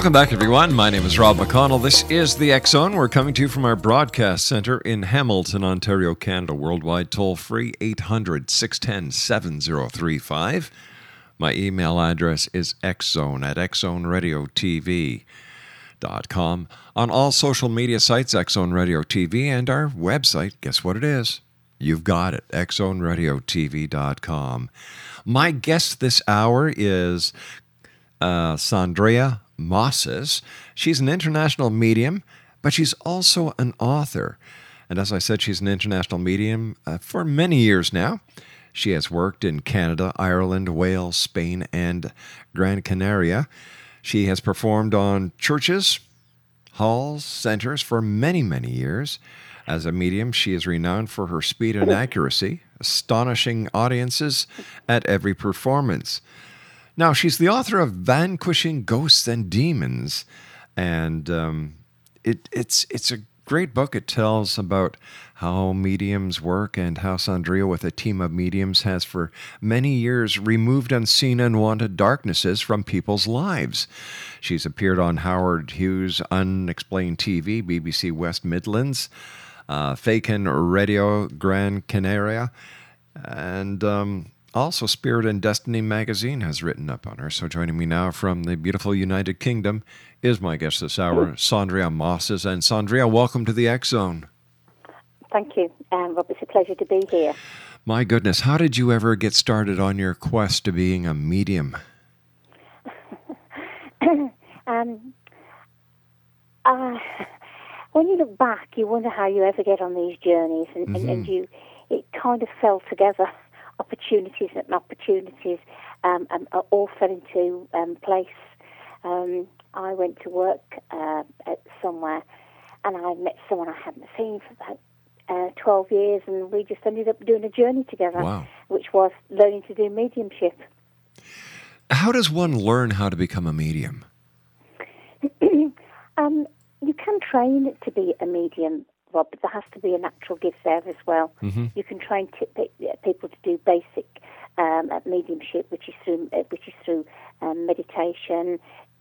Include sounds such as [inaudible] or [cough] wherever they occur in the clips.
Welcome back, everyone. My name is Rob McConnell. This is the Zone. We're coming to you from our broadcast center in Hamilton, Ontario, Canada. Worldwide toll free 800 610 7035. My email address is xzone at xzoneradiotv.com. On all social media sites, Xzone Radio TV, and our website, guess what it is? You've got it, xzoneradiotv.com. My guest this hour is uh, Sandrea Mosses. She's an international medium, but she's also an author. And as I said, she's an international medium uh, for many years now. She has worked in Canada, Ireland, Wales, Spain, and Gran Canaria. She has performed on churches, halls, centers for many, many years. As a medium, she is renowned for her speed and accuracy, astonishing audiences at every performance. Now, she's the author of Vanquishing Ghosts and Demons, and um, it, it's it's a great book. It tells about how mediums work and how Sandrea, with a team of mediums, has for many years removed unseen unwanted darknesses from people's lives. She's appeared on Howard Hughes' Unexplained TV, BBC West Midlands, uh, Faken Radio Gran Canaria, and um, also, Spirit and Destiny magazine has written up on her. So, joining me now from the beautiful United Kingdom is my guest this hour, Sandrea Mosses. And Sandrea, welcome to the X Zone. Thank you, um, Rob. It's a pleasure to be here. My goodness, how did you ever get started on your quest to being a medium? [laughs] um, uh, when you look back, you wonder how you ever get on these journeys, and, mm-hmm. and, and you it kind of fell together opportunities and opportunities um, um, all fell into um, place. Um, I went to work uh, at somewhere and I met someone I hadn't seen for about uh, 12 years, and we just ended up doing a journey together, wow. which was learning to do mediumship. How does one learn how to become a medium? [clears throat] um, you can train to be a medium, Rob, but there has to be a natural gift there as well. Mm-hmm. You can train t- people to do basic um, mediumship, which is through uh, which is through um, meditation,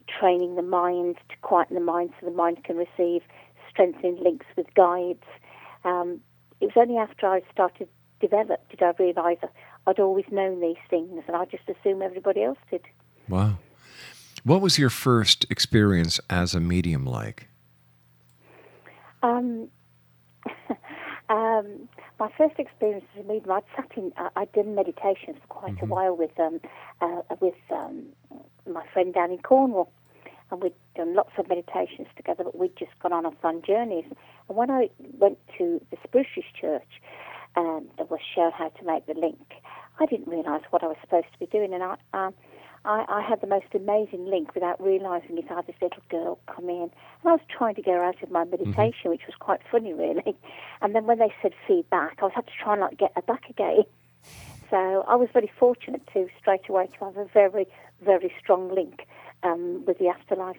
training the mind to quieten the mind so the mind can receive strengthening links with guides. Um, it was only after I started develop did I realise I'd always known these things, and I just assumed everybody else did. Wow. What was your first experience as a medium like? Um, [laughs] um, my first experience as a medium, I'd sat in, uh, I'd done meditations for quite mm-hmm. a while with um, uh, with um, my friend down in Cornwall, and we'd done lots of meditations together. But we'd just gone on a fun journeys. And when I went to the Spruce Church, um, that was shown how to make the link, I didn't realise what I was supposed to be doing, and I. Um, I, I had the most amazing link without realising it. I had this little girl come in, and I was trying to get her out of my meditation, mm-hmm. which was quite funny, really. [laughs] And then when they said feedback, I was had to try and like get her back again. So I was very fortunate to straight away to have a very, very strong link um, with the afterlife.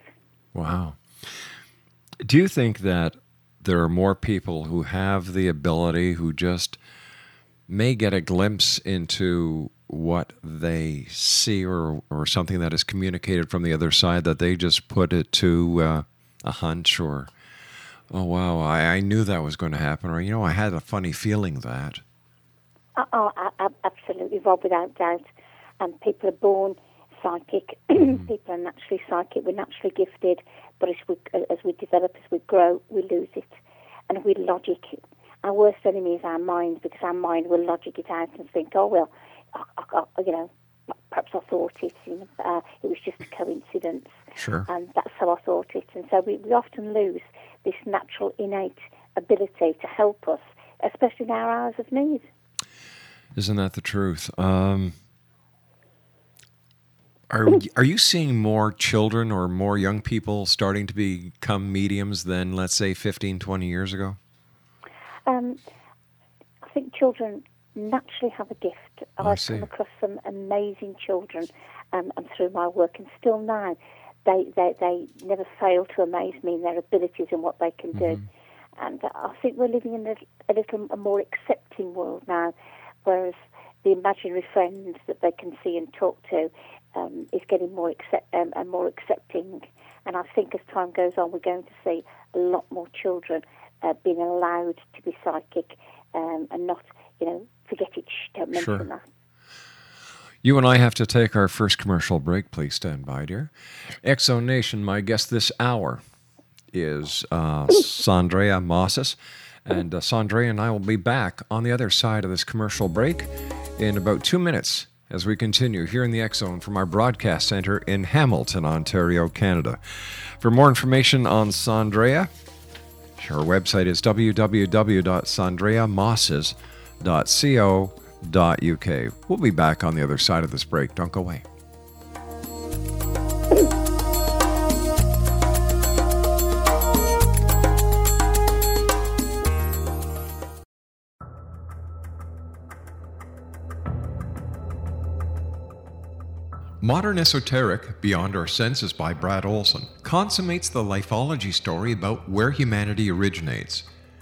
Wow. Do you think that there are more people who have the ability who just may get a glimpse into what they see or, or something that is communicated from the other side that they just put it to uh, a hunch or oh wow I, I knew that was going to happen or you know i had a funny feeling that. Oh absolutely rob without doubt. And um, people are born psychic. [clears throat] People are naturally psychic. We're naturally gifted. But as we as we develop as we grow we lose it. And we logic it. our worst enemy is our mind because our mind will logic it out and think oh well I, I, you know, perhaps I thought it, know, uh, it was just a coincidence. Sure. And that's how I thought it. And so we, we often lose this natural, innate ability to help us, especially in our hours of need. Isn't that the truth? Um, are are you seeing more children or more young people starting to become mediums than let's say 15 20 years ago? Um, I think children naturally have a gift. Oh, I've come across some amazing children um, and through my work, and still now, they, they, they never fail to amaze me in their abilities and what they can mm-hmm. do. And I think we're living in a, a little a more accepting world now, whereas the imaginary friends that they can see and talk to um, is getting more accept um, and more accepting. And I think as time goes on, we're going to see a lot more children uh, being allowed to be psychic um, and not, you know, forget it. Shh, don't mention sure. that. You and I have to take our first commercial break. Please stand by, dear. Exo Nation, my guest this hour is uh, Sandrea Mosses. And uh, Sandrea and I will be back on the other side of this commercial break in about two minutes as we continue here in the X Zone from our broadcast center in Hamilton, Ontario, Canada. For more information on Sandrea, her website is www.sandreamosses.com www.co.uk. We'll be back on the other side of this break. Don't go away. Modern Esoteric, Beyond Our Senses by Brad Olson, consummates the lifeology story about where humanity originates.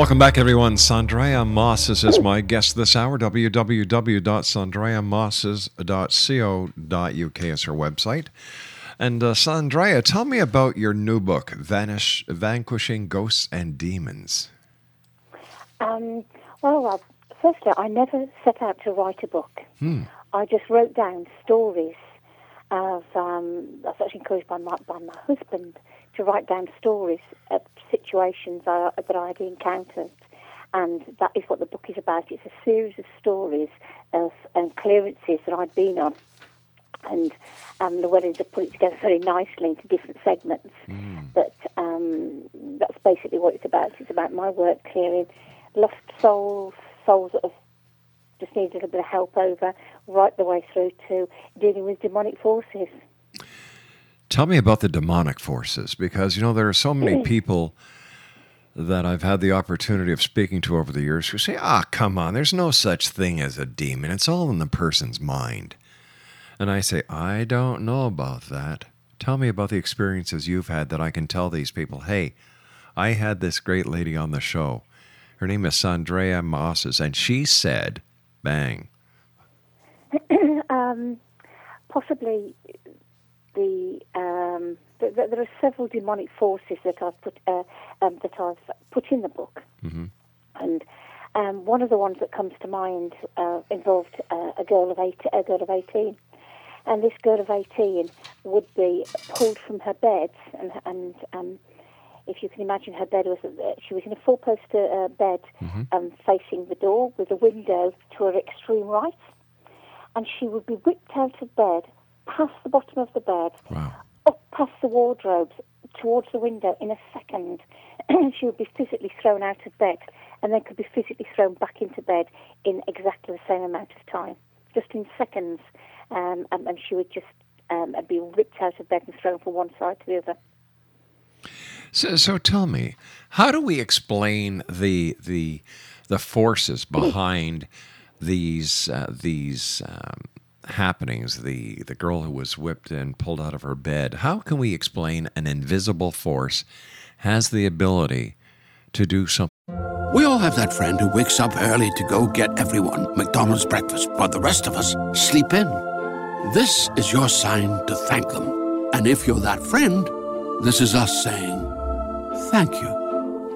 Welcome back, everyone. Sandrea Mosses is my guest this hour. www.sandreamosses.co.uk is her website. And uh, Sandrea, tell me about your new book, Vanish, Vanquishing Ghosts and Demons. Um, well, Rob, firstly, I never set out to write a book. Hmm. I just wrote down stories of, um, I was actually encouraged by my, by my husband to write down stories of situations I, that I had encountered. And that is what the book is about. It's a series of stories of and clearances that I'd been on. And um, Llewellyn have put it together very nicely into different segments. But um, that's basically what it's about. It's about my work clearing lost souls, souls that have just needed a little bit of help over, right the way through to dealing with demonic forces. Tell me about the demonic forces because, you know, there are so many people that I've had the opportunity of speaking to over the years who say, ah, come on, there's no such thing as a demon. It's all in the person's mind. And I say, I don't know about that. Tell me about the experiences you've had that I can tell these people, hey, I had this great lady on the show. Her name is Sandrea Mosses, and she said, bang. [clears throat] um, possibly the, um, th- th- there are several demonic forces that I've put uh, um, that I've put in the book, and um, one of the ones that comes to mind uh, involved uh, a girl of eight, a girl of eighteen, and this girl of eighteen would be pulled from her bed, and, and um, if you can imagine, her bed was uh, she was in a four-poster uh, bed um, facing the door with a window to her extreme right. And she would be whipped out of bed, past the bottom of the bed, Wow. up past the wardrobes, towards the window in a second. [clears throat] she would be physically thrown out of bed, and then could be physically thrown back into bed in exactly the same amount of time, just in seconds. Um, and, and she would just um, be ripped out of bed and thrown from one side to the other. So, so tell me, how do we explain the the the forces [clears throat] behind these uh, these um, happenings? The the girl who was whipped and pulled out of her bed. How can we explain an invisible force has the ability to do something? We all have that friend who wakes up early to go get everyone McDonald's breakfast, while the rest of us sleep in. This is your sign to thank them. And if you're that friend, this is us saying thank you.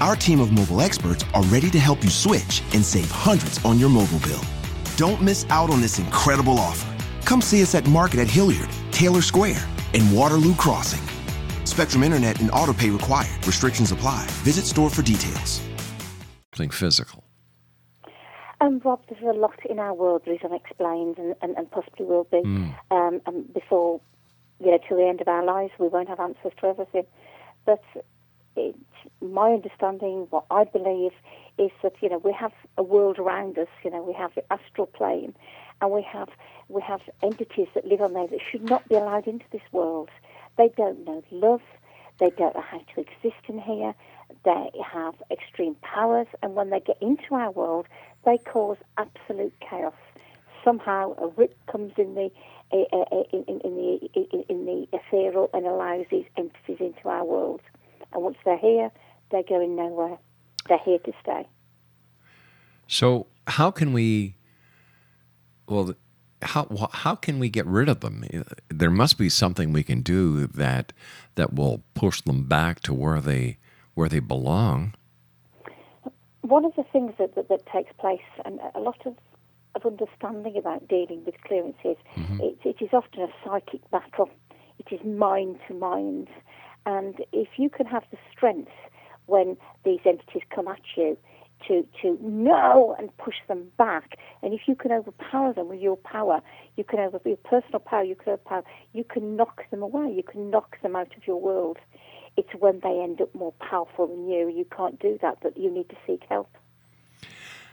Our team of mobile experts are ready to help you switch and save hundreds on your mobile bill. Don't miss out on this incredible offer. Come see us at Market at Hilliard, Taylor Square, and Waterloo Crossing. Spectrum Internet and autopay required. Restrictions apply. Visit store for details. Something physical. Um, Rob, there's a lot in our world that is unexplained and, and, and possibly will be. Um, and before, you know, till the end of our lives, we won't have answers to everything. But it's my understanding, what I believe, is that you know we have a world around us. You know, we have the astral plane, and we have we have entities that live on there that should not be allowed into this world. They don't know love. They don't know how to exist in here. They have extreme powers, and when they get into our world, they cause absolute chaos. Somehow, a rip comes in the eh, eh, eh, in, in, in the in, in the ethereal and allows these entities into our world. And once they're here, they're going nowhere. They're here to stay. So how can we? Well, how how can we get rid of them? There must be something we can do that that will push them back to where they where they belong. One of the things that, that, that takes place, and a lot of, of understanding about dealing with clearances, Mm-hmm. it, it is often a psychic battle. It is mind to mind. And if you can have the strength when these entities come at you to, to know and push them back, and if you can overpower them with your power, you can over your personal power, you can overpower, you can knock them away, you can knock them out of your world. It's when they end up more powerful than you. You can't do that, but you need to seek help.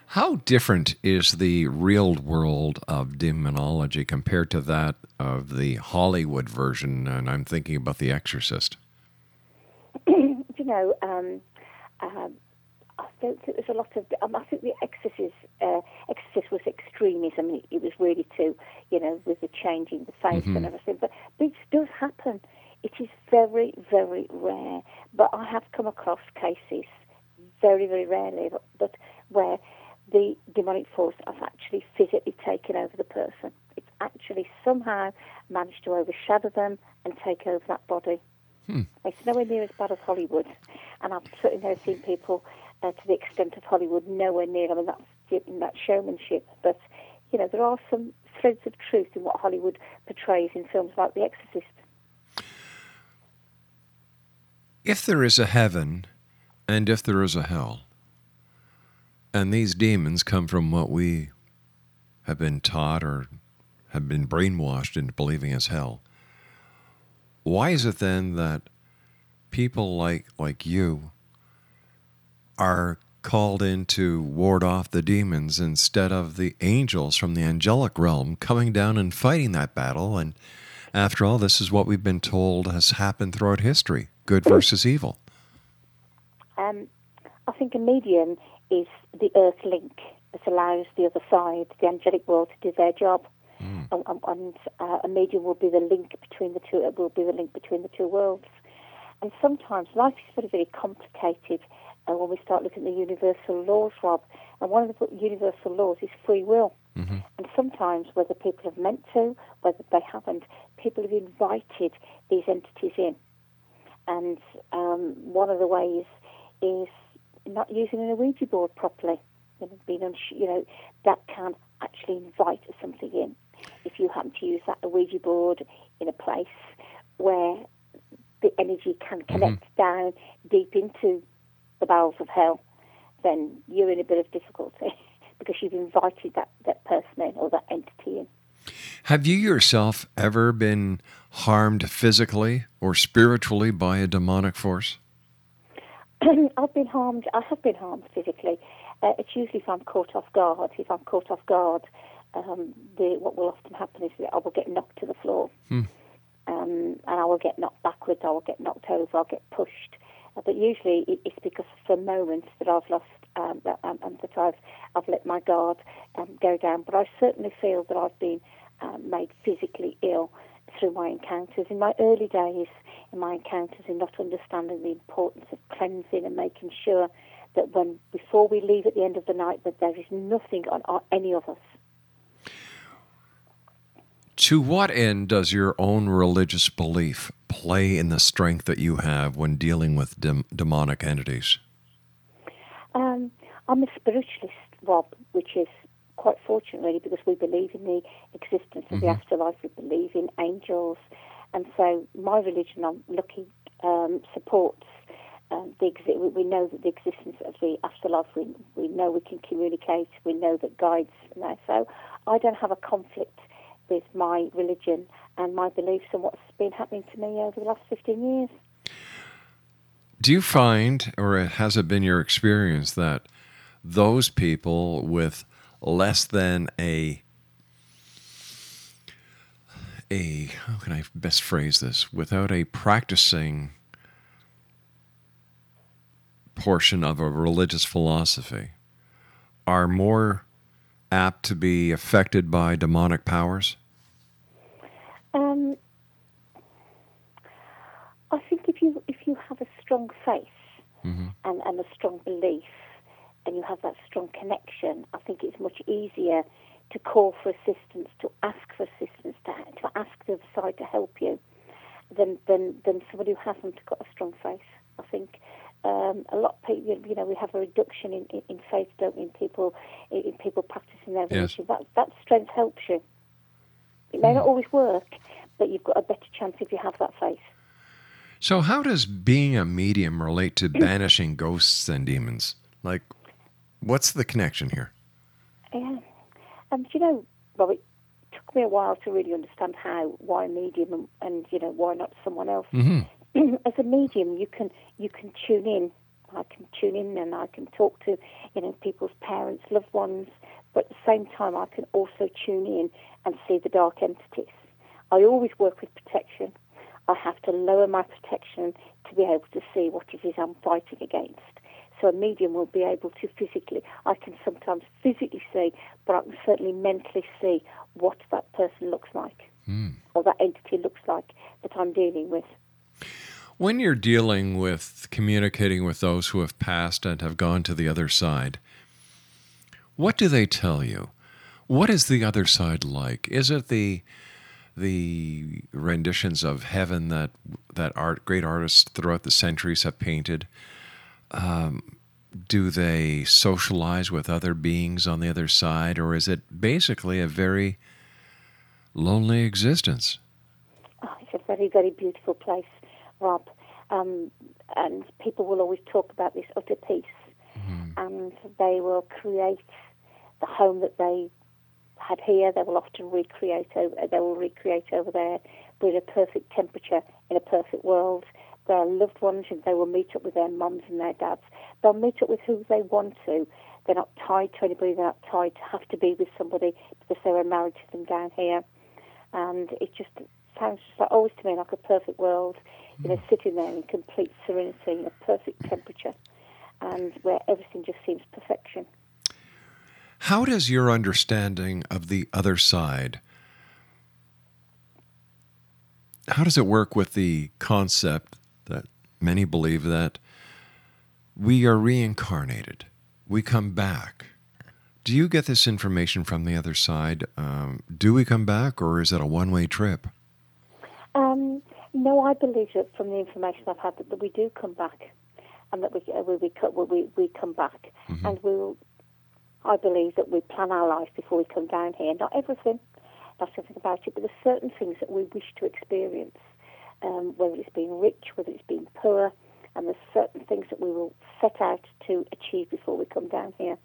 How different is the real world of demonology compared to that of the Hollywood version? And I'm thinking about The Exorcist. You know, um, um, I don't think there's a lot of. Um, I think the Exorcist, uh, Exorcist was extremism. It, it was really to, you know, with the changing the face and everything. But this does happen. It is very, very rare. But I have come across cases, very, very rarely, but, but where the demonic force has actually physically taken over the person. It's actually somehow managed to overshadow them and take over that body. It's nowhere near as bad as Hollywood, and I've certainly never seen people uh, to the extent of Hollywood. Nowhere near. I mean, that's in that showmanship, but you know there are some threads of truth in what Hollywood portrays in films like The Exorcist. If there is a heaven and if there is a hell, and these demons come from what we have been taught or have been brainwashed into believing as hell, why is it then that people like like you are called in to ward off the demons instead of the angels from the angelic realm coming down and fighting that battle? And after all this is what we've been told has happened throughout history good versus evil. Um, I think a medium is the earth link that allows the other side, the angelic world, to do their job. And, and- and uh, a medium will be the link between the two. It will be the link between the two worlds. And sometimes life is very, very complicated uh, when we start looking at the universal laws, Rob. And one of the universal laws is free will. And sometimes, whether people have meant to, whether they haven't, people have invited these entities in. And um, one of the ways is not using an Ouija board properly. You know, being uns- you know, that can actually invite something in. If you happen to use that Ouija board in a place where the energy can connect down deep into the bowels of hell, then you're in a bit of difficulty [laughs] because you've invited that, that person in or that entity in. have you yourself ever been harmed physically or spiritually by a demonic force [clears throat] I've been harmed. I have been harmed physically. Uh, it's usually if I'm caught off guard. If I'm caught off guard, um, the, what will often happen is that I will get knocked to the floor, um, and I will get knocked backwards. I will get knocked over. I'll get pushed. Uh, but usually it, it's because for moments that I've lost um, that, um, and that I've I've let my guard um, go down. But I certainly feel that I've been um, made physically ill through my encounters. In my early days, in my encounters, in not understanding the importance of cleansing and making sure that when before we leave at the end of the night, that there is nothing on our, any of us. To what end does your own religious belief play in the strength that you have when dealing with dem- demonic entities? Um, I'm a spiritualist, Rob, which is quite fortunate really because we believe in the existence of the afterlife, we believe in angels, and so my religion, I'm lucky, um, supports um, the exi- we- know that the existence of the afterlife. We we know we can communicate. We know that guides. So I don't have a conflict with my religion and my beliefs and what's been happening to me over the last 15 years. Do you find, or has it been your experience, that those people with less than a a how can I best phrase this without a practicing portion of a religious philosophy are more apt to be affected by demonic powers? Um, I think if you if you have a strong faith and, and a strong belief, and you have that strong connection, I think it's much easier to call for assistance, to ask for assistance, to, to ask the other side to help you, than than than somebody who hasn't got a strong faith. I think um, a lot of people, you know, we have a reduction in, in, in faith, don't we, in people, in, in people practicing their Yes. religion. That, that strength helps you. It may not always work, but you've got a better chance if you have that faith. So, how does being a medium relate to [clears throat] banishing ghosts and demons? Like, what's the connection here? Yeah. And you know, Rob, it took me a while to really understand how, why medium, and, and you know, why not someone else. [clears throat] As a medium, you can you can tune in. I can tune in and I can talk to, you know, people's parents, loved ones. But at the same time, I can also tune in and see the dark entities. I always work with protection. I have to lower my protection to be able to see what it is I'm fighting against. So a medium will be able to physically, I can sometimes physically see, but I can certainly mentally see what that person looks like hmm. or that entity looks like that I'm dealing with. When you're dealing with communicating with those who have passed and have gone to the other side, what do they tell you? What is the other side like? Is it the the renditions of heaven that that art great artists throughout the centuries have painted? Um, do they socialize with other beings on the other side, or is it basically a very lonely existence? Oh, it's a very, very beautiful place, Rob. Um, and people will always talk about this utter peace. And they will create the home that they had here. They will often recreate over. They will recreate over there with a perfect temperature in a perfect world. Their loved ones, and they will meet up with their mums and their dads. They'll meet up with who they want to. They're not tied to anybody. They're not tied to have to be with somebody because they were married to them down here and it just sounds just like, always to me like a perfect world, you know, sitting there in complete serenity, in a perfect temperature, and where everything just seems perfection. How does your understanding of the other side how does it work with the concept that many believe that we are reincarnated, we come back? Do you get this information from the other side? Um, do we come back, or is it a one-way trip? Um, no, I believe that from the information I've had that, that we do come back, and that we uh, we we, we we come back, and we will. I believe that we plan our life before we come down here. Not everything, not everything about it, but there's certain things that we wish to experience, um, whether it's being rich, whether it's being poor, and there's certain things that we will set out to achieve before we come down here,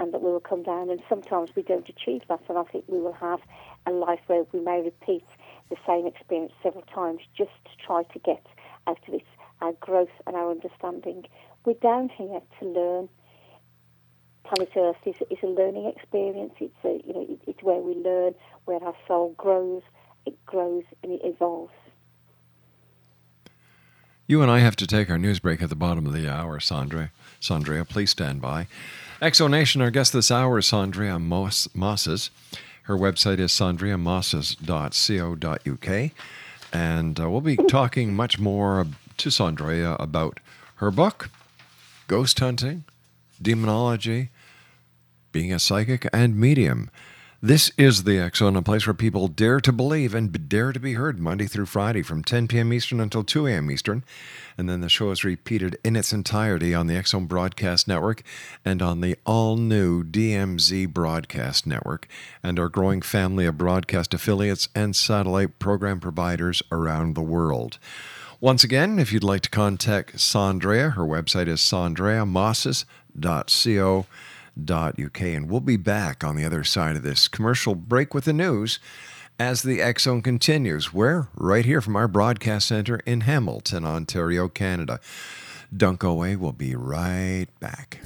and that we will come down, and sometimes we don't achieve that, and I think we will have a life where we may repeat the same experience several times just to try to get out of it our uh, growth and our understanding. We're down here to learn. Planet Earth is, is a learning experience. It's a, you know it, it's where we learn, where our soul grows. It grows and it evolves. You and I have to take our news break at the bottom of the hour, Sandra. Sandrea, please stand by. Exonation, our guest this hour is Sandrea Moss, Mosses. Her website is sandreamosses.co.uk. And uh, we'll be talking much more to Sandrea about her book, ghost hunting, demonology, being a psychic, and medium. This is the Zone, a place where people dare to believe and dare to be heard Monday through Friday from 10 p.m. Eastern until 2 a.m. Eastern. And then the show is repeated in its entirety on the Zone Broadcast Network and on the all new DMZ Broadcast Network and our growing family of broadcast affiliates and satellite program providers around the world. Once again, if you'd like to contact Sandrea, her website is sandreamosses.co.uk. And we'll be back on the other side of this commercial break with the news as the X Zone continues. We're right here from our broadcast center in Hamilton, Ontario, Canada. Don't away. We'll be right back.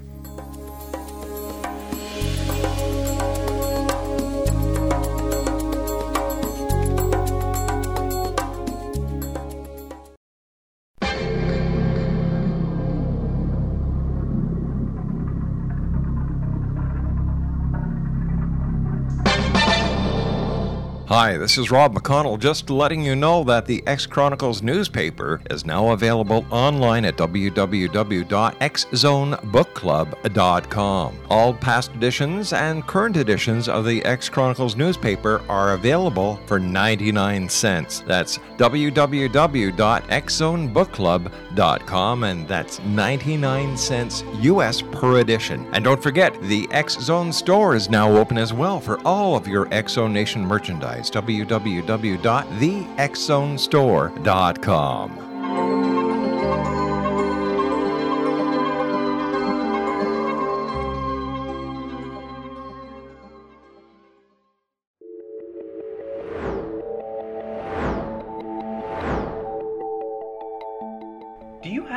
Hi, this is Rob McConnell, just letting you know that the X Chronicles newspaper is now available online at www.xzonebookclub.com. All past editions and current editions of the X Chronicles newspaper are available for 99 cents. That's www.xzonebookclub.com, and that's 99 cents US per edition. And don't forget, the X Zone store is now open as well for all of your X Zone Nation merchandise www.thexzonestore.com.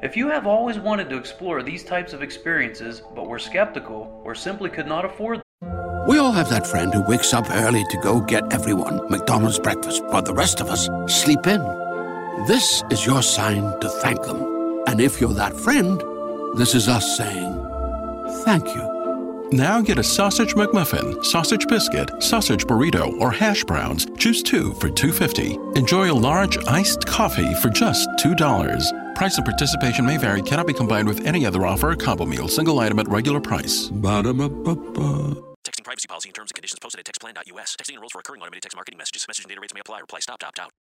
If you have always wanted to explore these types of experiences but were skeptical or simply could not afford them, We all have that friend who wakes up early to go get everyone McDonald's breakfast, while the rest of us sleep in. This is your sign to thank them. And if you're that friend, this is us saying thank you. Now get a sausage McMuffin, sausage biscuit, sausage burrito, or hash browns. Choose two for $2.50. Enjoy a large iced coffee for just $2. Price and participation may vary, cannot be combined with any other offer or combo meal, single item at regular price. Ba-da-ba-ba-ba. Texting privacy policy and terms and conditions posted at textplan.us. Texting enrolls for recurring automated text marketing messages. Message and data rates may apply. Reply stop to opt out.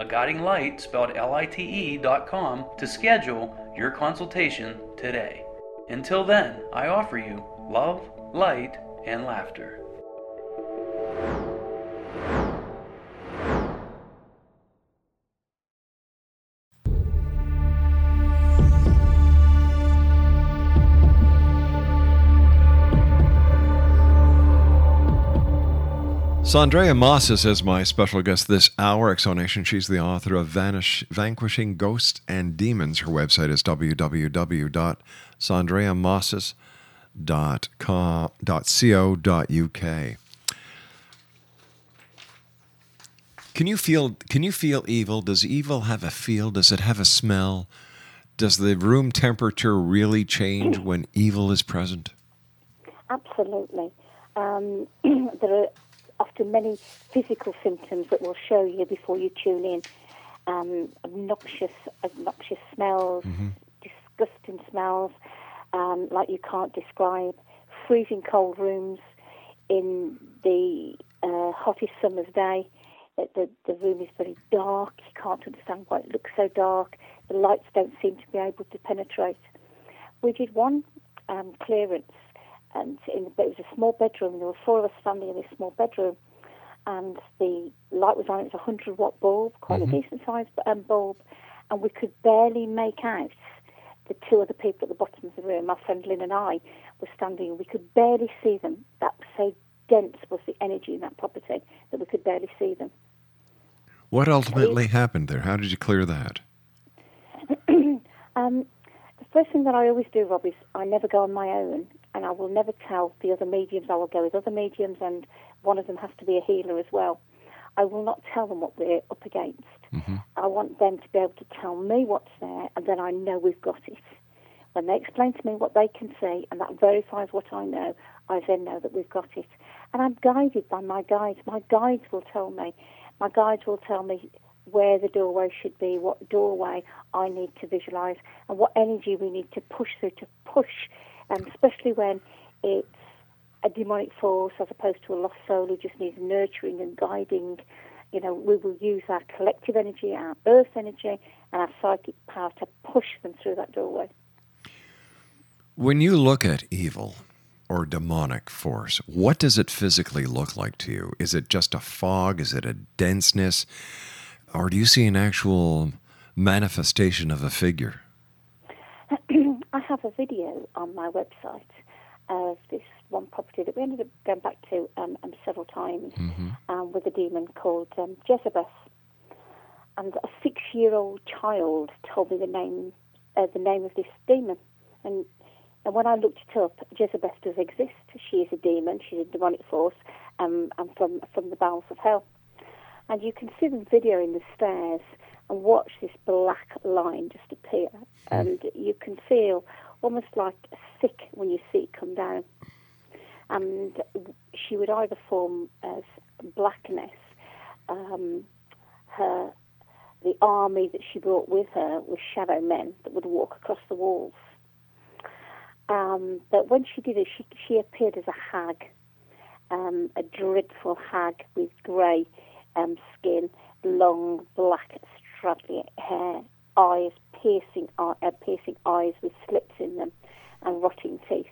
a guiding light spelled L-I-T-E dot com to schedule your consultation today. Until then, I offer you love, light, and laughter. Sandrea Mosses is my special guest this hour. Exonation. She's the author of Vanish, Vanquishing Ghosts and Demons. Her website is www.sandreamosses.co.uk. Can you feel? Can you feel evil? Does evil have a feel? Does it have a smell? Does the room temperature really change when evil is present? Absolutely. Um, [clears throat] there are often many physical symptoms that will show you before you tune in. Um, obnoxious, obnoxious smells, disgusting smells, um, like you can't describe. Freezing cold rooms in the uh, hottest summer's day. The, the, the room is very dark. You can't understand why it looks so dark. The lights don't seem to be able to penetrate. We did one um, clearance and in, it was a small bedroom. There were four of us standing in this small bedroom, and the light was on. It was a hundred watt bulb, quite Mhm. a decent sized um, bulb, and we could barely make out the two other people at the bottom of the room. My friend Lynn and I were standing, and we could barely see them. That was so dense was the energy in that property that we could barely see them. What ultimately happened there? How did you clear that? [clears throat] um, the first thing that I always do, Rob, is I never go on my own, and I will never tell the other mediums. I will go with other mediums, and one of them has to be a healer as well. I will not tell them what we're up against. Mm-hmm. I want them to be able to tell me what's there, and then I know we've got it. When they explain to me what they can see, and that verifies what I know, I then know that we've got it. And I'm guided by my guides. My guides will tell me. My guides will tell me where the doorway should be, what doorway I need to visualize, and what energy we need to push through to push, and especially when it's a demonic force as opposed to a lost soul who just needs nurturing and guiding. You know, we will use our collective energy, our earth energy, and our psychic power to push them through that doorway. When you look at evil or demonic force, what does it physically look like to you? Is it just a fog? Is it a denseness? Or do you see an actual manifestation of a figure? I have a video on my website of this one property that we ended up going back to um, um, several times um, with a demon called um, Jezebel. And a six-year-old child told me the name, uh, the name of this demon. And and when I looked it up, Jezebel does exist. She is a demon. She's a demonic force, um, and from from the bowels of hell. And you can see the video in the stairs and watch this black line just appear, and you can feel almost like sick when you see it come down. And she would either form as blackness. Um, her the army that she brought with her was shadow men that would walk across the walls. Um, but when she did it, she, she appeared as a hag, um, a dreadful hag with grey um, skin, long black straggly hair, eyes piercing, eye, uh, piercing eyes with slits in them, and rotting teeth.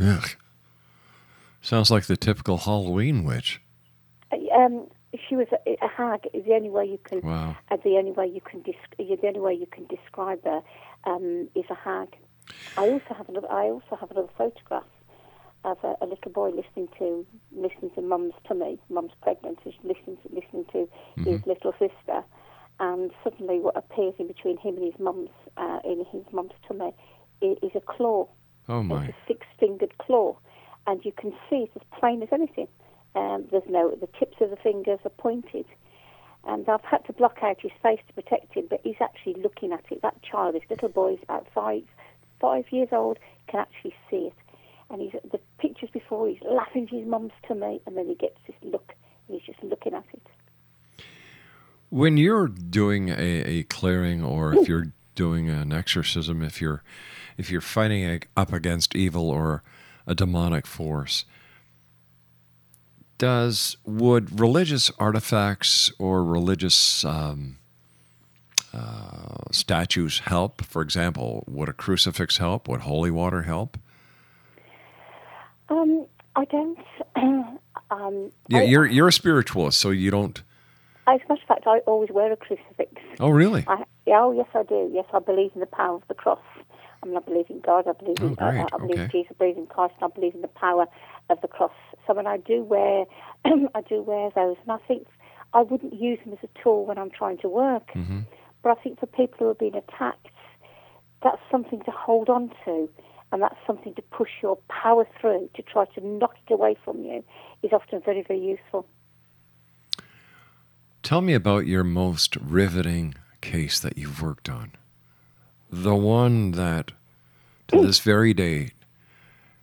Ugh. Sounds like the typical Halloween witch. Um, she was a, a hag. Is the only way you can. Wow. Uh, the only way you can. Desc- the only way you can describe her um, is a hag. I also have another. I also have another photograph of a, a little boy listening to listening to mum's tummy. Mum's pregnant. Listening to listening to his little sister, and suddenly what appears in between him and his mum's uh, in his mum's tummy is, is a claw. Oh It's my. a six-fingered claw, and you can see it as plain as anything. Um, there's no the tips of the fingers are pointed, and I've had to block out his face to protect him, but he's actually looking at it. That child, this little boy, is about five five years old, can actually see it, and he's the pictures before he's laughing to his mum's tummy, and then he gets this look, and he's just looking at it. When you're doing a, a clearing or if you're doing an exorcism, if you're if you're fighting a, up against evil or a demonic force, does would religious artifacts or religious um, uh, statues help? For example, would a crucifix help? Would holy water help? Um, I don't. [clears throat] um, Yeah, I- you're you're a spiritualist, so you don't. As a matter of fact, I always wear a crucifix. Oh, really? I, yeah, oh, yes, I do. Yes, I believe in the power of the cross. I mean, I believe in God. I believe in, Oh, great. I, believe in Jesus. I believe in Christ. And I believe in the power of the cross. So when I do wear, [clears throat] I do wear those, and I think I wouldn't use them as a tool when I'm trying to work. Mm-hmm. But I think for people who have been attacked, that's something to hold on to, and that's something to push your power through to try to knock it away from you is often very, very useful. Tell me about your most riveting case that you've worked on. The one that, to this very day,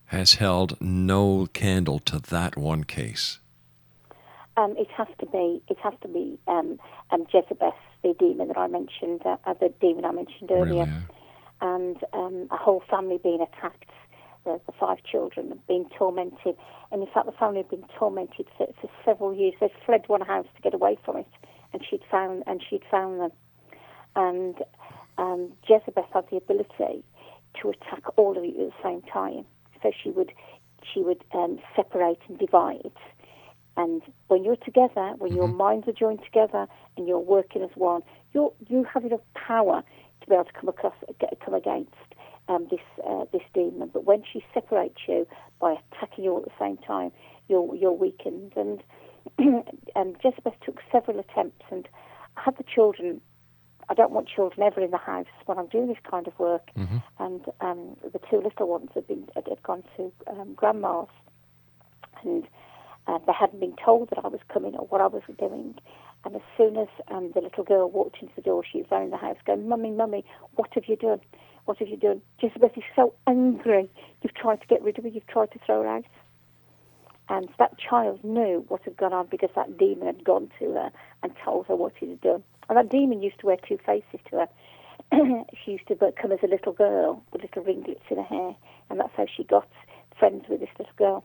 has held no candle to that one case. Um, it has to be. It has to be um, um, Jezebel, the demon that I mentioned, uh, the demon I mentioned earlier, and um, a whole family being attacked. The, the five children had been tormented, and in fact, the family had been tormented for, for several years. They'd fled one house to get away from it, and she'd found and she'd found them. And um, Jezebel had the ability to attack all of you at the same time. So she would she would um, separate and divide. And when you're together, when your minds are joined together and you're working as one, you're, you have enough power to be able to come across, come against um, this uh, this demon. But when she separates you by attacking you all at the same time, you're you're weakened. And [clears throat] and Jezebel took several attempts, and I had the children. I don't want children ever in the house when I'm doing this kind of work. And um, the two little ones had been had, had gone to um, grandma's, and Uh, they hadn't been told that I was coming or what I was doing. And as soon as um, the little girl walked into the door, she ran in the house going, Mummy, Mummy, what have you done? What have you done? Jezebel is so angry. You've tried to get rid of her. You've tried to throw her out. And that child knew what had gone on because that demon had gone to her and told her what he had done. And that demon used to wear two faces to her. [clears throat] she used to come as a little girl with little ringlets in her hair, and that's how she got friends with this little girl.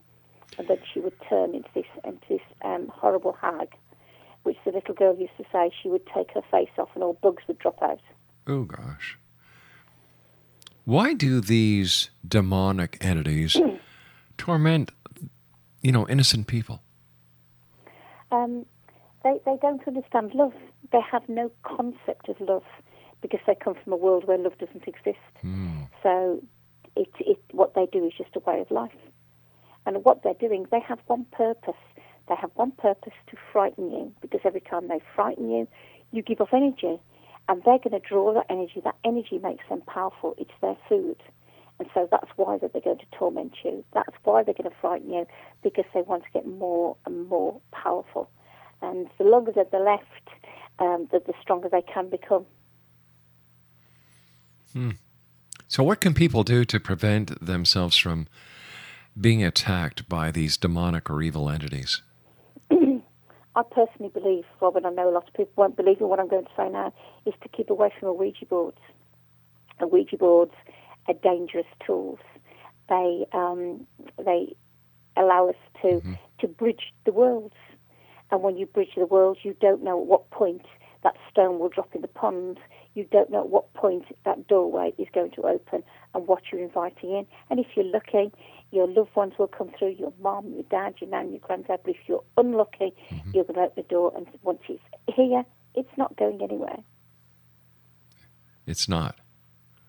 And then she would turn into this into this um, horrible hag, which the little girl used to say she would take her face off and all bugs would drop out. Oh gosh. Why do these demonic entities torment, you know, innocent people? Um, they they don't understand love. They have no concept of love because they come from a world where love doesn't exist. Mm. So it, it, what they do is just a way of life. And what they're doing, they have one purpose. They have one purpose to frighten you because every time they frighten you, you give off energy. And they're going to draw that energy. That energy makes them powerful. It's their food. And so that's why they're going to torment you. That's why they're going to frighten you because they want to get more and more powerful. And the longer that they're left, um, the, the stronger they can become. Hmm. So, what can people do to prevent themselves from being attacked by these demonic or evil entities? I personally believe, Robin, I know a lot of people won't believe in what I'm going to say now, is to keep away from Ouija boards. Ouija boards are dangerous tools. They um, they allow us to mm-hmm. to bridge the worlds, and when you bridge the worlds, you don't know at what point that stone will drop in the pond you don't know at what point that doorway is going to open and what you're inviting in. And if you're lucky, your loved ones will come through, your mom, your dad, your nan, your granddad. But if you're unlucky, mm-hmm. you're going to open the door, and once it's here, it's not going anywhere. It's not.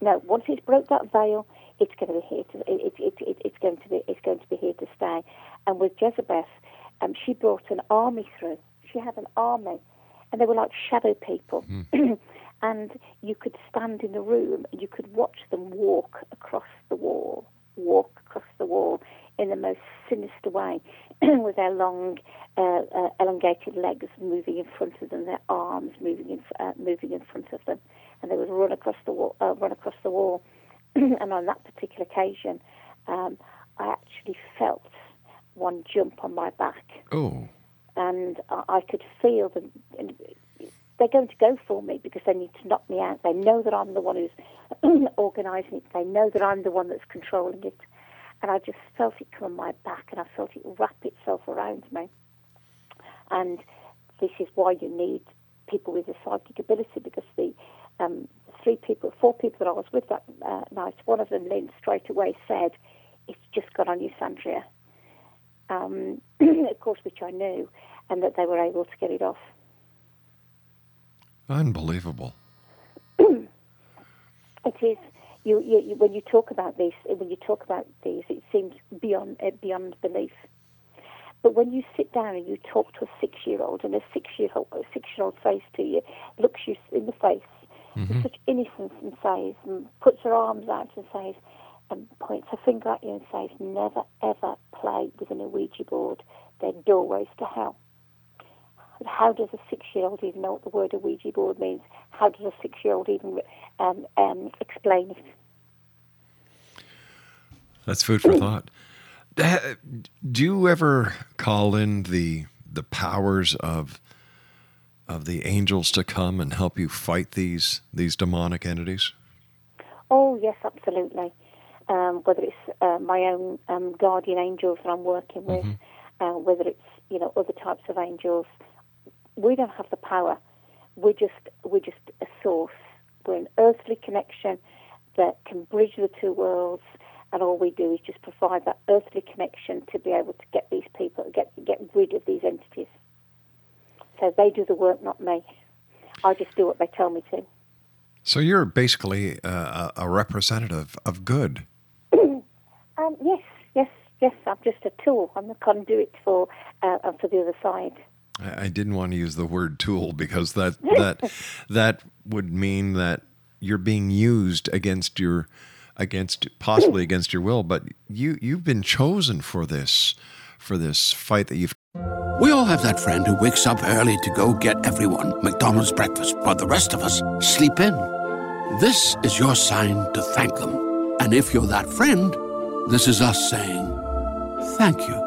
No, once it's broke that veil, it's going to be here. To, it, it, it, it's going to be. It's going to be here to stay. And with Jezebel, um, she brought an army through. She had an army, and they were like shadow people. Mm. [clears throat] and you could stand in the room and you could watch them walk across the wall, walk across the wall in the most sinister way, [clears throat] with their long, uh, uh, elongated legs moving in front of them, their arms moving in, uh, moving in front of them, and they would run across the wall, uh, run across the wall. [clears throat] and on that particular occasion, um, I actually felt one jump on my back. Oh. And I could feel them they're going to go for me because they need to knock me out. They know that I'm the one who's [clears throat] organising it. They know that I'm the one that's controlling it. And I just felt it come on my back and I felt it wrap itself around me. And this is why you need people with a psychic ability because the um, three people, four people that I was with that uh, night, one of them, Lynn, straight away said, It's just got on you, Sandrea. Um, [clears throat] of course, which I knew, and that they were able to get it off. Unbelievable. [clears throat] it is. You, you, you, when you talk about this, when you talk about these, it seems beyond uh, beyond belief. But when you sit down and you talk to a six-year-old, and a six-year-old, a six-year-old face to you, looks you in the face mm-hmm. with such innocence and says, and puts her arms out and says, and points her finger at you and says, never ever play with an Ouija board. They're doorways to hell. How does a six-year-old even know what the word a Ouija board means? How does a six-year-old even um, um, explain it? That's food for thought. Do you ever call in the the powers of of the angels to come and help you fight these these demonic entities? Oh yes, absolutely. Um, whether it's uh, my own um, guardian angels that I'm working with, mm-hmm. uh, whether it's you know other types of angels, we don't have the power. We're just we're just a source. We're an earthly connection that can bridge the two worlds, and all we do is just provide that earthly connection to be able to get these people get get rid of these entities. So they do the work, not me. I just do what they tell me to. So you're basically a, a representative of good. [clears throat] um, yes, yes, yes. I'm just a tool. I'm the conduit for uh, for the other side. I didn't want to use the word tool because that [laughs] that that would mean that you're being used against your against possibly against your will, but you you've been chosen for this for this fight that you've. We all have that friend who wakes up early to go get everyone McDonald's breakfast, while the rest of us sleep in. This is your sign to thank them. And if you're that friend, this is us saying thank you.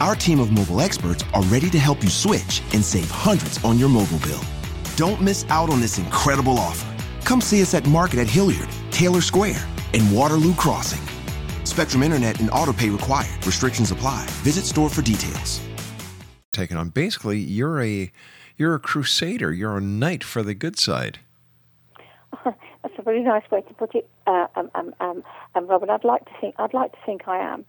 Our team of mobile experts are ready to help you switch and save hundreds on your mobile bill. Don't miss out on this incredible offer. Come see us at Market at Hilliard, Taylor Square, and Waterloo Crossing. Spectrum Internet and autopay required. Restrictions apply. Visit store for details. taken on. Basically, you're a you're a crusader. You're a knight for the good side. [laughs] That's a very nice way to put it, uh, um, um, um, um, Robin. I'd like to think. I'd like to think I am.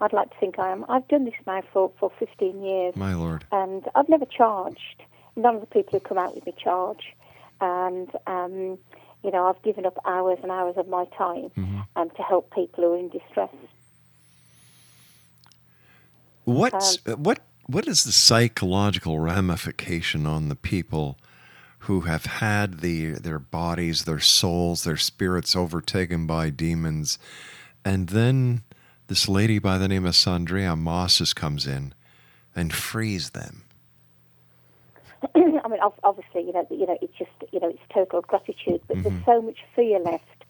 I'd like to think I am. I've done this now for, for 15 years. My lord. And I've never charged. None of the people who come out with me charge. And, um, you know, I've given up hours and hours of my time um, to help people who are in distress. What's what what is the psychological ramification on the people who have had the their bodies, their souls, their spirits overtaken by demons, and then this lady by the name of Sandrea Mosses comes in and frees them? [clears throat] I mean, obviously, you know, you know, it's just, you know, it's total gratitude. But there's so much fear left,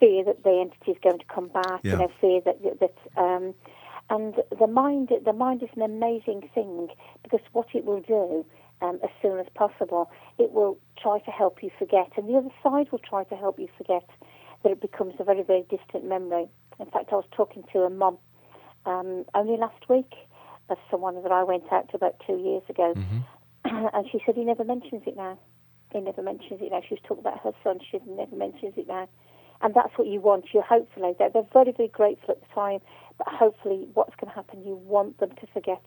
fear that the entity is going to come back. Yeah. You know, fear that that, that um, and the mind, the mind is an amazing thing because what it will do um, as soon as possible, it will try to help you forget, and the other side will try to help you forget that it becomes a very, very distant memory. In fact, I was talking to a mum um, only last week of someone that I went out to about two years ago, [clears throat] and she said he never mentions it now. He never mentions it now. She was talking about her son. She never mentions it now. And that's what you want. You hopefully they're, they're very very grateful at the time, but hopefully what's going to happen? You want them to forget.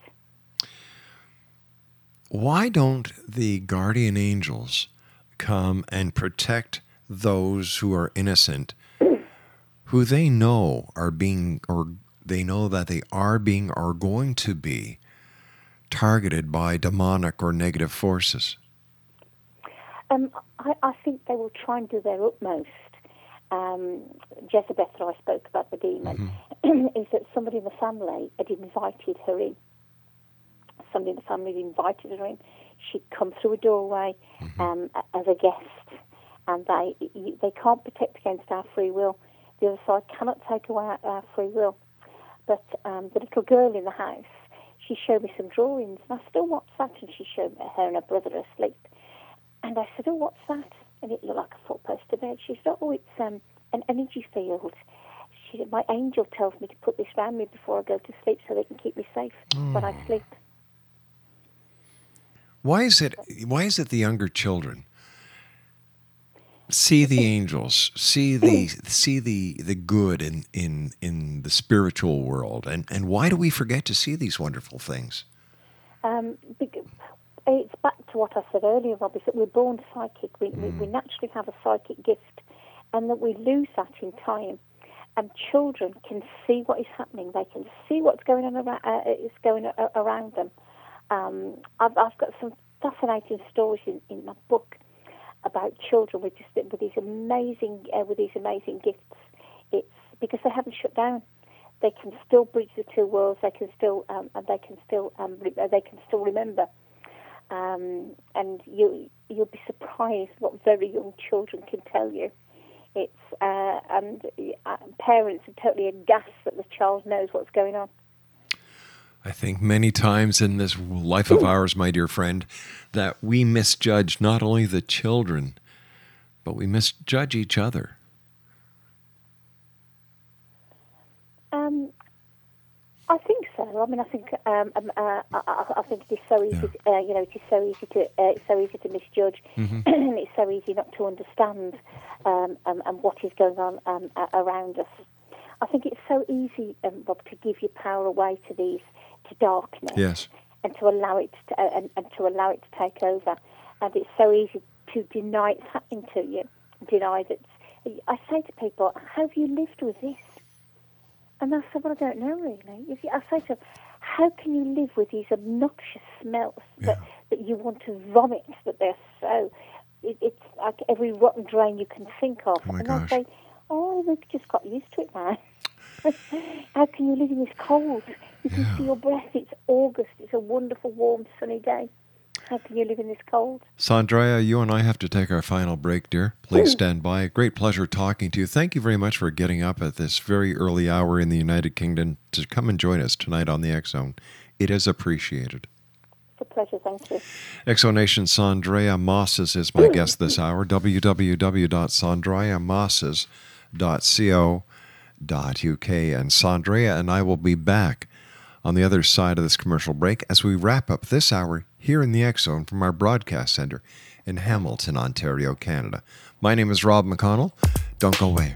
Why don't the guardian angels come and protect those who are innocent, who they know are being, or they know that they are being, or going to be targeted by demonic or negative forces? Um, I, I think they will try and do their utmost. Um, Jezebel, that I spoke about the demon, [clears throat] is that somebody in the family had invited her in. Somebody in the family had invited her in. She'd come through a doorway um, as a guest, and they they can't protect against our free will. The other side cannot take away our, our free will. But um, the little girl in the house, she showed me some drawings, and I said, "Oh, what's that?" And she showed me her and her brother asleep. And I said, "Oh, what's that?" And it looked like a four-poster bed. She said, "Oh, it's um, an energy field." She said, "My angel tells me to put this around me before I go to sleep, so they can keep me safe when I sleep." Why is it? Why is it the younger children see the angels, see the see the the good in in in the spiritual world, and and why do we forget to see these wonderful things? Um, it's back to what I said earlier, Rob, is that we're born psychic. We, we, we naturally have a psychic gift, and that we lose that in time. And children can see what is happening. They can see what's going on around, uh, is going around them. Um, I've, I've got some fascinating stories in, in my book about children with just with these amazing uh, with these amazing gifts. It's because they haven't shut down. They can still bridge the two worlds. They can still um, and they can still um, re- uh, they can still remember. Um, and you you'll be surprised what very young children can tell you. It's uh, and uh, parents are totally aghast that the child knows what's going on. I think many times in this life of ours, my dear friend, that we misjudge not only the children, but we misjudge each other. Um, I think so. I mean, I think um, um, uh, I, I- think it is so easy. Uh, you know, it is so easy to uh, it's so easy to misjudge, [clears throat] Mhm. and it's so easy not to understand um, um, and what is going on um, around us. I think it's so easy, um, Rob, to give your power away to these into darkness Yes. and to allow it to, uh, and, and to allow it to take over. And it's so easy to deny it's happening to you, deny that. I say to people, "How have you lived with this?" And I said, "Well, I don't know really." I say to them, "How can you live with these obnoxious smells that, that you want to vomit? That they're so it, it's like every rotten drain you can think of." Oh and gosh. I say, "Oh, we've just got used to it now." [laughs] [laughs] How can you live in this cold? You can see your breath. It's August. It's a wonderful, warm, sunny day. How can you live in this cold? Sandrea, you and I have to take our final break, dear. Please stand by. Great pleasure talking to you. Thank you very much for getting up at this very early hour in the United Kingdom to come and join us tonight on the X Zone. It is appreciated. It's a pleasure. Thank you. X Zone Nation Sandrea Mosses is my guest this hour. www.sandreamosses.co.uk. And Sandrea and I will be back on the other side of this commercial break as we wrap up this hour here in the X Zone from our broadcast center in Hamilton, Ontario, Canada. My name is Rob McConnell. Don't go away.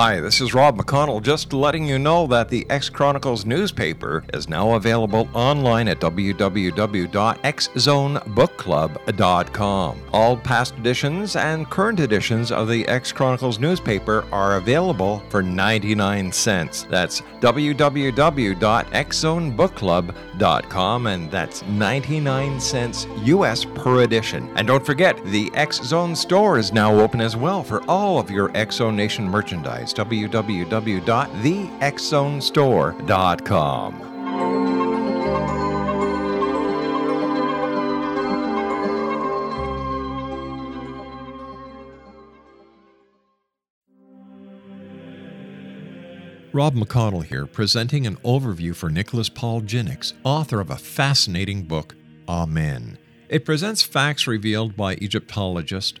Hi, this is Rob McConnell, just letting you know that the X Chronicles newspaper is now available online at www.xzonebookclub.com. All past editions and current editions of the X Chronicles newspaper are available for 99 cents. That's www.xzonebookclub.com, and that's 99 cents US per edition. And don't forget, the X Zone store is now open as well for all of your X Zone Nation merchandise www.thexzonestore.com. Rob McConnell here, presenting an overview for Nicholas Paul Jennings, author of a fascinating book, Amen. It presents facts revealed by Egyptologists,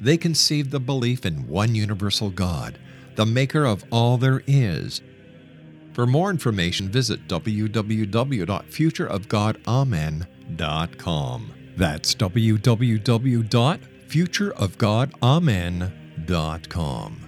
they conceived the belief in one universal God, the maker of all there is. For more information, visit www.futureofgodamen.com. That's www.futureofgodamen.com.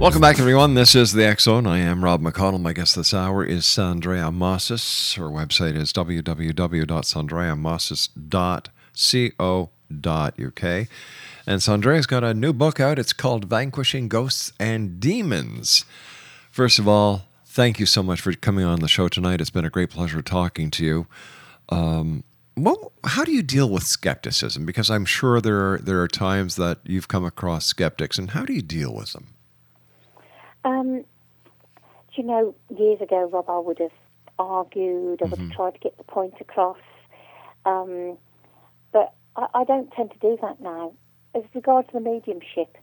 Welcome back, everyone. This is the Zone. I am Rob McConnell. My guest this hour is Sandrea Mosses. Her website is www.sandreamosses.co.uk. And Sandrea's got a new book out. It's called Vanquishing Ghosts and Demons. First of all, thank you so much for coming on the show tonight. It's been a great pleasure talking to you. Um, well, how do you deal with skepticism? Because I'm sure there are, there are times that you've come across skeptics, and how do you deal with them? Um, do you know, years ago, Rob, I would have argued, I would Mm-hmm. have tried to get the point across. Um, but I, I don't tend to do that now. As regards to the mediumship,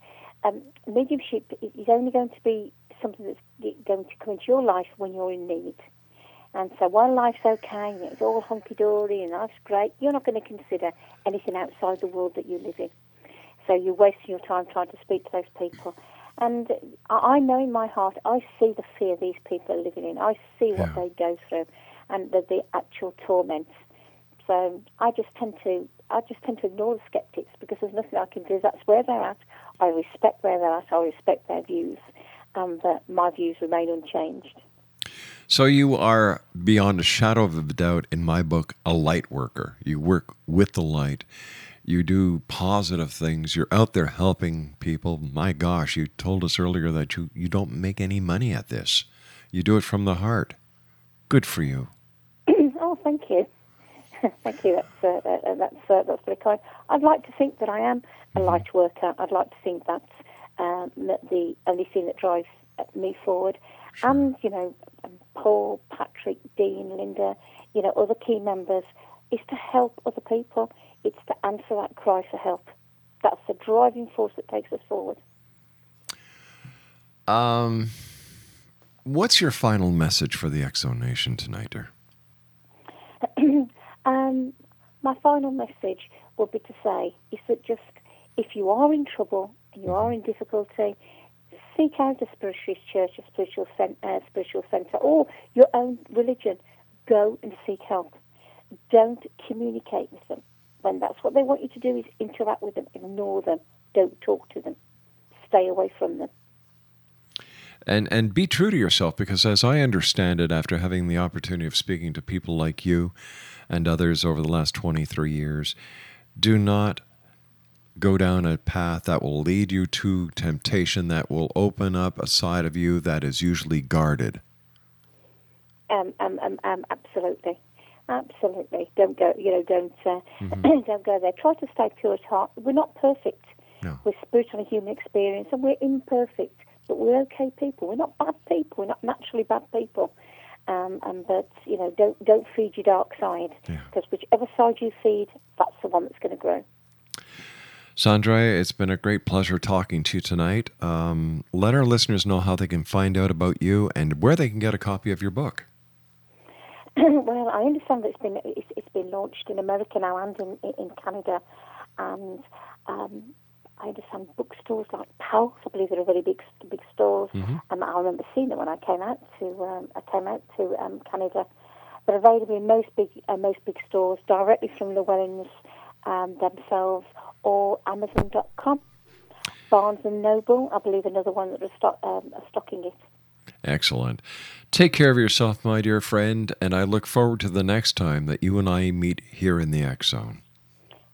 um, mediumship is only going to be something that's going to come into your life when you're in need. And so while life's okay, and it's all hunky dory and life's great, you're not going to consider anything outside the world that you live in. So you're wasting your time trying to speak to those people. And I know in my heart, I see the fear these people are living in. I see what they go through, and the, the actual torment. So I just tend to, I just tend to ignore the skeptics because there's nothing I can do. That's where they're at. I respect where they're at. I respect their views, um, but my views remain unchanged. So you are beyond a shadow of a doubt in my book a light worker. You work with the light. You do positive things. You're out there helping people. My gosh, you told us earlier that you, you don't make any money at this. You do it from the heart. Good for you. [clears throat] oh, thank you, [laughs] thank you. That's uh, uh, that's uh, that's very kind. I'd like to think that I am a light worker. I'd like to think that's um, that the only thing that drives uh, me forward. And you know, um, Paul, Patrick, Dean, Linda, you know, other key members, is to help other people. It's to answer that cry for help. That's the driving force that takes us forward. Um, what's your final message for the X Zone Nation tonight, dear? [clears throat] um, my final message would be to say is that just if you are in trouble and you are in difficulty, seek out a spiritual church, a spiritual, cen- uh, spiritual centre, or your own religion. Go and seek help. Don't communicate with them. When that's what they want you to do is interact with them, ignore them, don't talk to them, stay away from them. And and be true to yourself because as I understand it after having the opportunity of speaking to people like you and others over the last 23 years, do not go down a path that will lead you to temptation that will open up a side of you that is usually guarded. Um, um, um, um, absolutely, absolutely. Don't go. You know, don't uh, Mm-hmm. [clears throat] don't go there. Try to stay pure at heart. We're not perfect. We're spiritual and human experience, and we're imperfect, but we're okay people. We're not bad people. We're not naturally bad people. Um, and but you know, don't don't feed your dark side because whichever side you feed, that's the one that's going to grow. Sandra, it's been a great pleasure talking to you tonight. Um, let our listeners know how they can find out about you and where they can get a copy of your book. [clears throat] well, I understand that it's been it's, it's been launched in America now and in in Canada, and um, I understand bookstores like Pulse. I believe they're very big big stores. Mhm. Um, I remember seeing them when I came out to um, I came out to um, Canada. They're available in most big uh, most big stores directly from Llewellyn's um, themselves or Amazon.com. Barnes and Noble, I believe, another one that are, stock, um, are stocking it. Excellent. Take care of yourself, my dear friend, and I look forward to the next time that you and I meet here in the X Zone.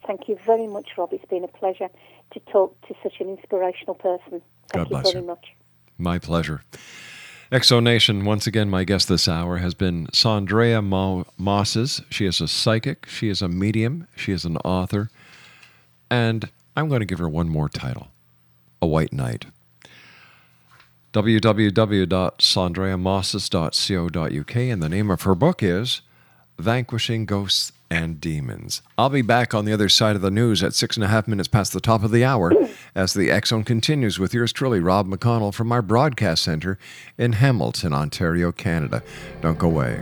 Thank you very much, Rob. It's been a pleasure to talk to such an inspirational person. Thank God you bless very you. much. My pleasure. X Zone Nation, once again, my guest this hour has been Sandrea Mo- Mosses. She is a psychic, she is a medium, she is an author, and I'm going to give her one more title A White Knight. www.sandreamosses.co.uk, and the name of her book is Vanquishing Ghosts and Demons. I'll be back on the other side of the news at six and a half minutes past the top of the hour as the Zone continues with yours truly, Rob McConnell, from our broadcast center in Hamilton, Ontario, Canada. Don't go away.